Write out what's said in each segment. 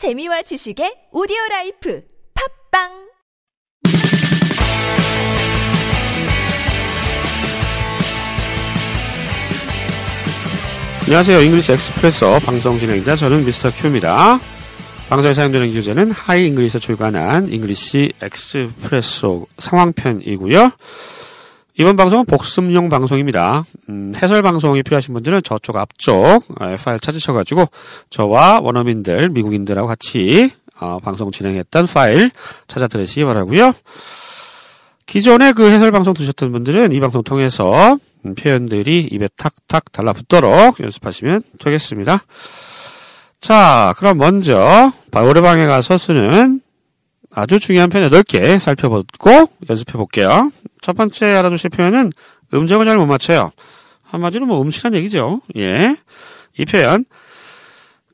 재미와 지식의 오디오 life 팟빵 안녕하세요. English Expresso 방송 진행자 저는 Mr. Q입니다. 방송에 사용되는 교재는 Hi English에서 출간한 English Expresso 상황편이고요. 이번 방송은 복습용 방송입니다. 음, 해설 방송이 필요하신 분들은 저쪽 앞쪽 어, 파일 찾으셔가지고 저와 원어민들, 미국인들하고 같이 어, 방송 진행했던 파일 찾아 들으시기 바라고요. 기존에 그 해설 방송 들으셨던 분들은 이 방송 통해서 음, 표현들이 입에 탁탁 달라붙도록 연습하시면 되겠습니다. 자, 그럼 먼저 노래방에 가서 쓰는 아주 중요한 표현 8개 살펴보고 연습해 볼게요. 첫 번째 알아두실 표현은 음정을 잘 못 맞춰요. 한마디로 뭐 음치란 얘기죠. 예. 이 표현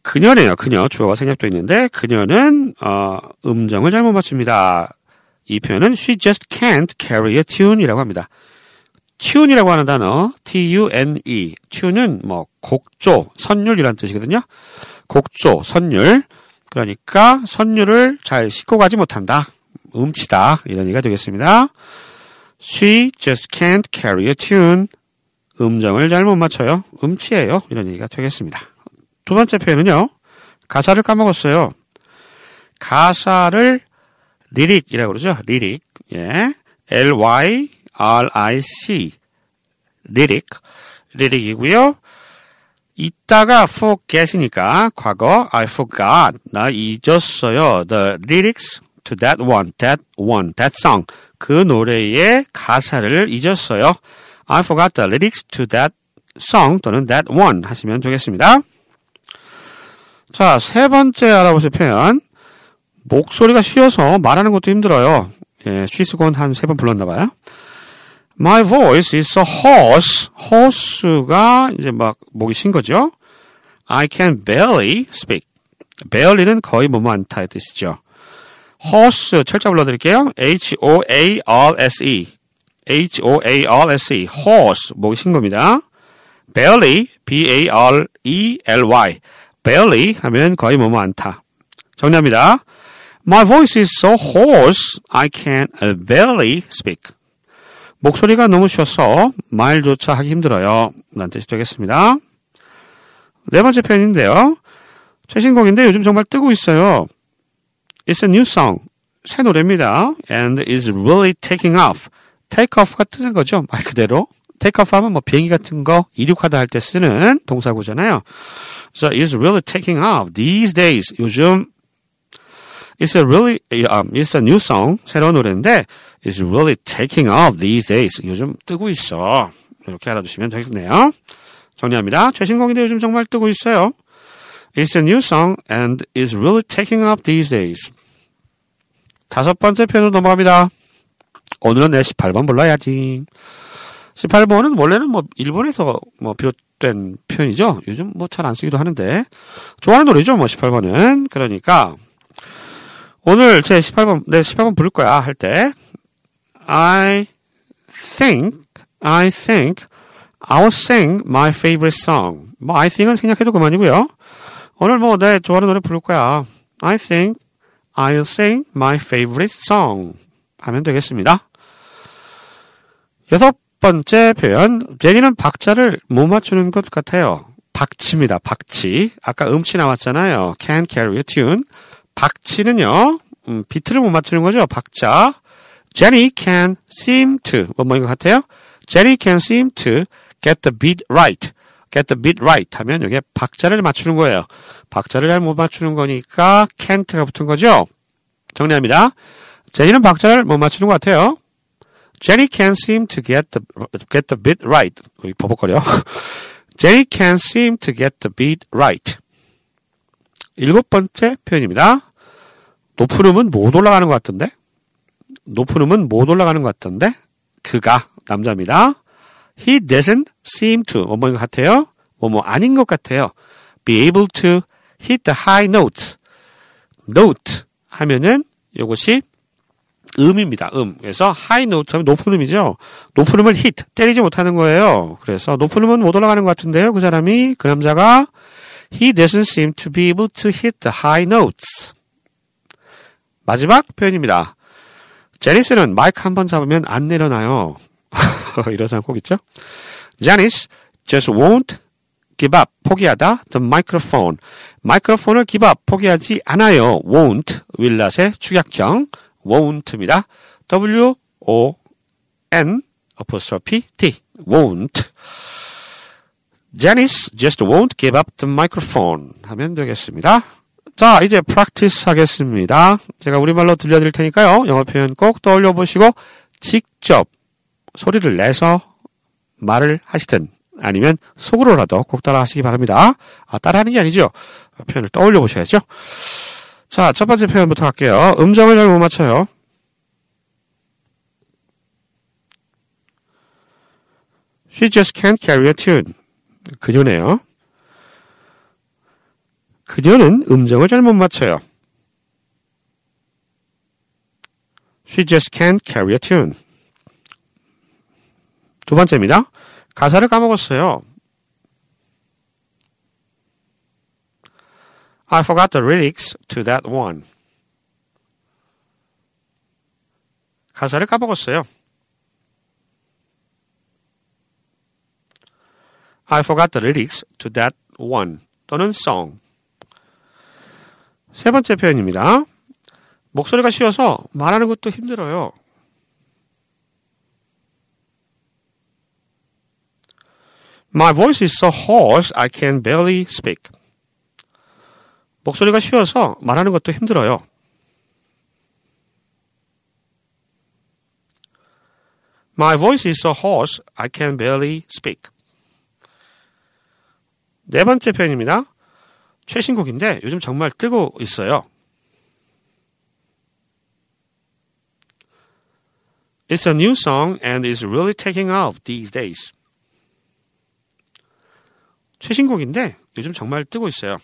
그녀네요. 그녀 주어가 생략돼 있는데 그녀는 어, 음정을 잘 못 맞춥니다. 이 표현은 she just can't carry a tune이라고 합니다. tune이라고 하는 단어 t-u-n-e tune은 뭐 곡조, 선율이라는 뜻이거든요. 곡조, 선율 그러니까 선율을 잘 싣고 가지 못한다. 음치다. 이런 얘기가 되겠습니다. She just can't carry a tune. 음정을 잘 못 맞춰요. 음치예요. 이런 얘기가 되겠습니다. 두 번째 표현은요. 가사를 까먹었어요. 가사를 lyric이라고 그러죠. lyric. 예. L-Y-R-I-C. lyric. lyric이고요. 잊다가 forget이니까 과거 I forgot. 나 잊었어요. The lyrics to that one, that one, that song. 그 노래의 가사를 잊었어요. I forgot the lyrics to that song 또는 that one 하시면 되겠습니다. 자, 세 번째 알아보실 표현. 목소리가 쉬어서 말하는 것도 힘들어요. 예, 쉬스곤 한 세 번 불렀나 봐요. My voice is so hoarse. hoarse가 이제 막 목이 쉰 거죠. I can barely speak. barely는 거의 뭐뭐 않다의 뜻이죠. hoarse 철자 불러드릴게요. H-O-A-R-S-E. H-O-A-R-S-E. hoarse 목이 쉰 겁니다. barely, B-A-R-E-L-Y. barely 하면 거의 뭐뭐 않다. 정리합니다. My voice is so hoarse, I can barely speak. 목소리가 너무 쉬어서 말조차 하기 힘들어요. 라는 뜻이 되겠습니다. 네 번째 표현인데요. 최신 곡인데 요즘 정말 뜨고 있어요. It's a new song. 새 노래입니다. And is really taking off. take off가 뜻은 거죠. 말 그대로. take off 하면 뭐 비행기 같은 거 이륙하다 할 때 쓰는 동사구잖아요. So it's really taking off. These days. 요즘 It's a really, um, it's a new song. 새로운 노래인데, it's really taking off these days. 요즘 뜨고 있어. 이렇게 알아두시면 되겠네요. 정리합니다. 최신 곡인데 요즘 정말 뜨고 있어요. It's a new song and is really taking off these days. 다섯 번째 표현으로 넘어갑니다. 오늘은 내 18번 불러야지. 18번은 원래는 뭐 일본에서 뭐 비롯된 표현이죠. 요즘 뭐 잘 안 쓰기도 하는데 좋아하는 노래죠. 뭐 18번은 그러니까 오늘 제 18번, 내 18번 부를 거야 할 때, I think, I think, I'll sing my favorite song. 뭐, I think은 생략해도 그만이고요. 오늘 뭐, 내 좋아하는 노래 부를 거야. I think I'll sing my favorite song. 하면 되겠습니다. 여섯 번째 표현, 제니는 박자를 못 맞추는 것 같아요. 박치입니다. 박치. 아까 음치 나왔잖아요. Can carry a tune. 박치는요, 음, 비트를 못 맞추는 거죠. 박자. Jenny can seem to. 뭐, 뭐인 것 같아요? Jenny can seem to get the beat right. get the beat right 하면 여기에 박자를 맞추는 거예요. 박자를 잘 못 맞추는 거니까 can't가 붙은 거죠. 정리합니다. 제니는 박자를 못 맞추는 것 같아요. Jenny can seem to get the, get the beat right. 여기 버벅거려. Jenny can seem to get the beat right. 일곱 번째 표현입니다. 높은 음은 못 올라가는 것 같은데? 높은 음은 못 올라가는 것 같던데? 그가 남자입니다. He doesn't seem to 뭐뭐인 것 같아요? 뭐뭐 아닌 것 같아요. Be able to hit the high notes. note 하면은 이것이 음입니다. 음. 그래서 high note 하면 높은 음이죠. 높은 음을 hit 때리지 못하는 거예요. 그래서 높은 음은 못 올라가는 것 같은데요. 그 사람이 그 남자가 He doesn't seem to be able to hit the high notes. 마지막 표현입니다. 제니스는 마이크 한 번 잡으면 안 내려놔요. 이런 사람 꼭 있죠? Janice just won't give up. 포기하다. The microphone. 마이크로폰을 give up. 포기하지 않아요. won't. 윌랏의 축약형. won't입니다. W-O-N apostrophe T. won't. Janice just won't give up the microphone. 하면 되겠습니다. 자, 이제 practice 하겠습니다. 제가 우리말로 들려드릴 테니까요. 영어 표현 꼭 떠올려 보시고 직접 소리를 내서 말을 하시든 아니면 속으로라도 꼭 따라 하시기 바랍니다. 아, 따라 하는 게 아니죠. 표현을 떠올려 보셔야죠. 자, 첫 번째 표현부터 할게요. 음정을 잘 못 맞춰요. She just can't carry a tune. 그녀네요. 그녀는 음정을 잘못 맞춰요. She just can't carry a tune. 두 번째입니다. 가사를 까먹었어요. I forgot the lyrics to that one. 가사를 까먹었어요. I forgot the lyrics to that one 또는 song. 세 번째 표현입니다. 목소리가 쉬어서 말하는 것도 힘들어요. My voice is so hoarse I can barely speak. 목소리가 쉬어서 말하는 것도 힘들어요. My voice is so hoarse I can barely speak. 네 번째 표현입니다. 최신곡인데 요즘 정말 뜨고 있어요. It's a new song and is really taking off these days. 최신곡인데 요즘 정말 뜨고 있어요.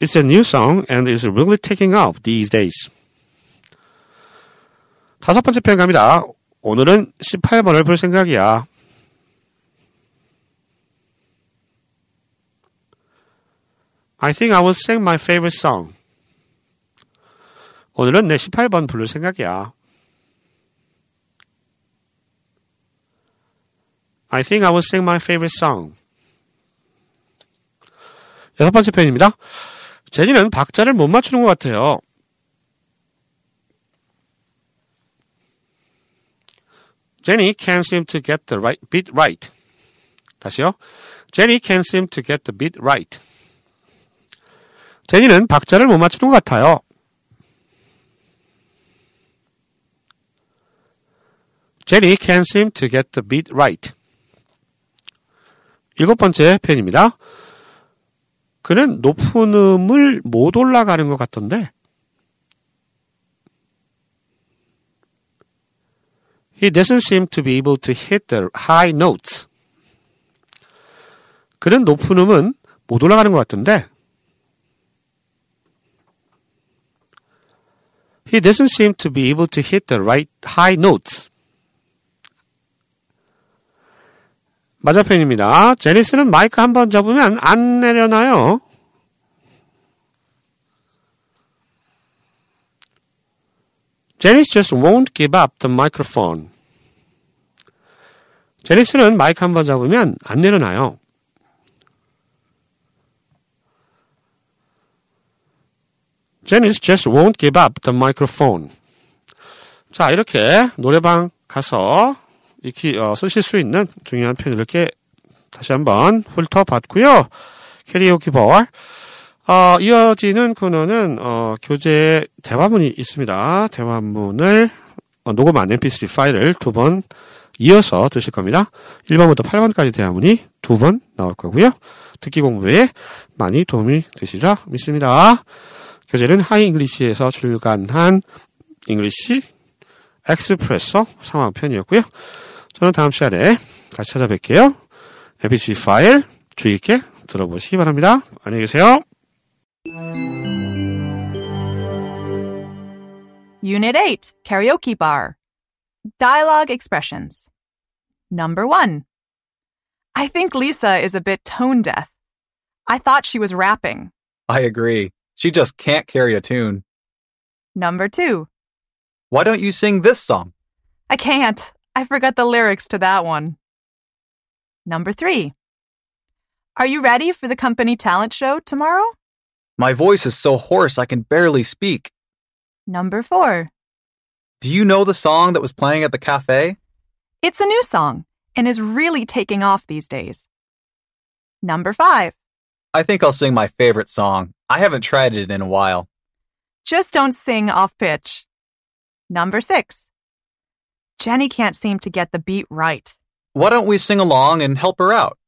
It's a new song and is really taking off these days. 다섯 번째 표현 갑니다. 오늘은 18번을 볼 생각이야. I think I will sing my favorite song. 오늘은 내 18번 부를 생각이야. I think I will sing my favorite song. 여섯 번째 표현입니다. 제니는 박자를 못 맞추는 것 같아요. Jenny can't seem to get the right beat right. 다시요. Jenny can't seem to get the beat right. 제니는 박자를 못 맞추는 것 같아요. Jenny can't seem to get the beat right. 일곱 번째 표현입니다. 그는 높은 음을 못 올라가는 것 같던데. He doesn't seem to be able to hit the high notes. 그는 높은 음은 못 올라가는 것 같던데. He doesn't seem to be able to hit the right high notes. 맞아 표현입니다. 제니스는 마이크 한 번 잡으면 안 내려놔요. Janice just won't give up the microphone. 제니스는 마이크 한 번 잡으면 안 내려놔요. Janice just won't give up the microphone. 자, 이렇게 노래방 가서 익히 어, 쓰실 수 있는 중요한 표현 이렇게 다시 한번 훑어봤고요. 캐리오키 볼. 어, 이어지는 코너는 어, 교재 대화문이 있습니다. 대화문을 어, 녹음한 mp3 파일을 두 번 이어서 들으실 겁니다. 1번부터 8번까지 대화문이 두 번 나올 거고요. 듣기 공부에 많이 도움이 되시리라 믿습니다. 교재는 하이잉글리시에서 출간한 잉글리시 엑스프레소 상황편이었고요. 저는 다음 시간에 다시 찾아뵐게요. mp3 파일 주의 있게 들어보시기 바랍니다. 안녕히 계세요. Unit 8 Karaoke Bar Dialogue Expressions Number 1 I think Lisa is a bit tone deaf. I thought she was rapping. I agree. She just can't carry a tune. Number two. Why don't you sing this song? I can't. I forgot the lyrics to that one. Number three. Are you ready for the company talent show tomorrow? My voice is so hoarse I can barely speak. Number four. Do you know the song that was playing at the cafe? It's a new song and is really taking off these days. Number five. I think I'll sing my favorite song. I haven't tried it in a while. Just don't sing off pitch. Number six. Jenny can't seem to get the beat right. Why don't we sing along and help her out?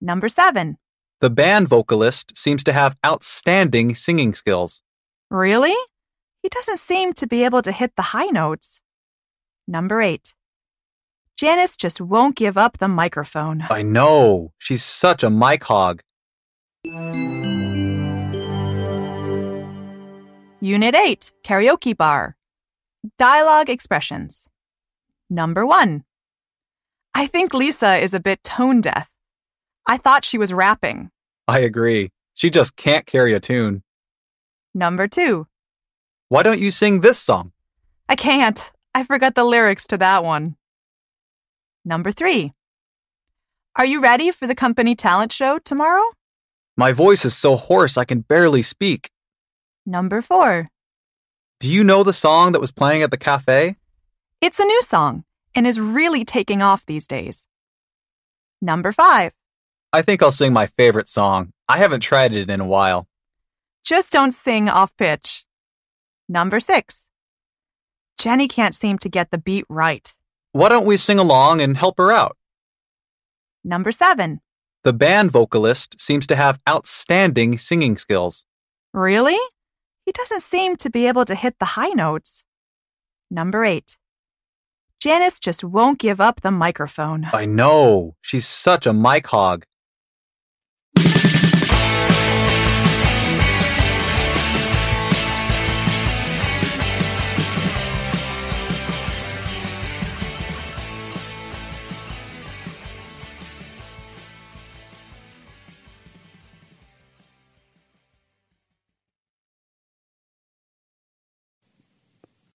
Number seven. The band vocalist seems to have outstanding singing skills. Really? He doesn't seem to be able to hit the high notes. Number eight. Janice just won't give up the microphone. I know. She's such a mic hog. Unit 8 Karaoke Bar. Dialogue expressions. Number 1. I think Lisa is a bit tone deaf. I thought she was rapping. I agree. She just can't carry a tune. Number 2. Why don't you sing this song? I can't. I forgot the lyrics to that one. Number 3. Are you ready for the company talent show tomorrow? My voice is so hoarse I can barely speak. Number 4. Do you know the song that was playing at the cafe? It's a new song and is really taking off these days. Number 5. I think I'll sing my favorite song. I haven't tried it in a while. Just don't sing off pitch. Number 6. Jenny can't seem to get the beat right. Why don't we sing along and help her out? Number 7. The band vocalist seems to have outstanding singing skills. Really? He doesn't seem to be able to hit the high notes. Number 8. Janice just won't give up the microphone. I know. She's such a mic hog.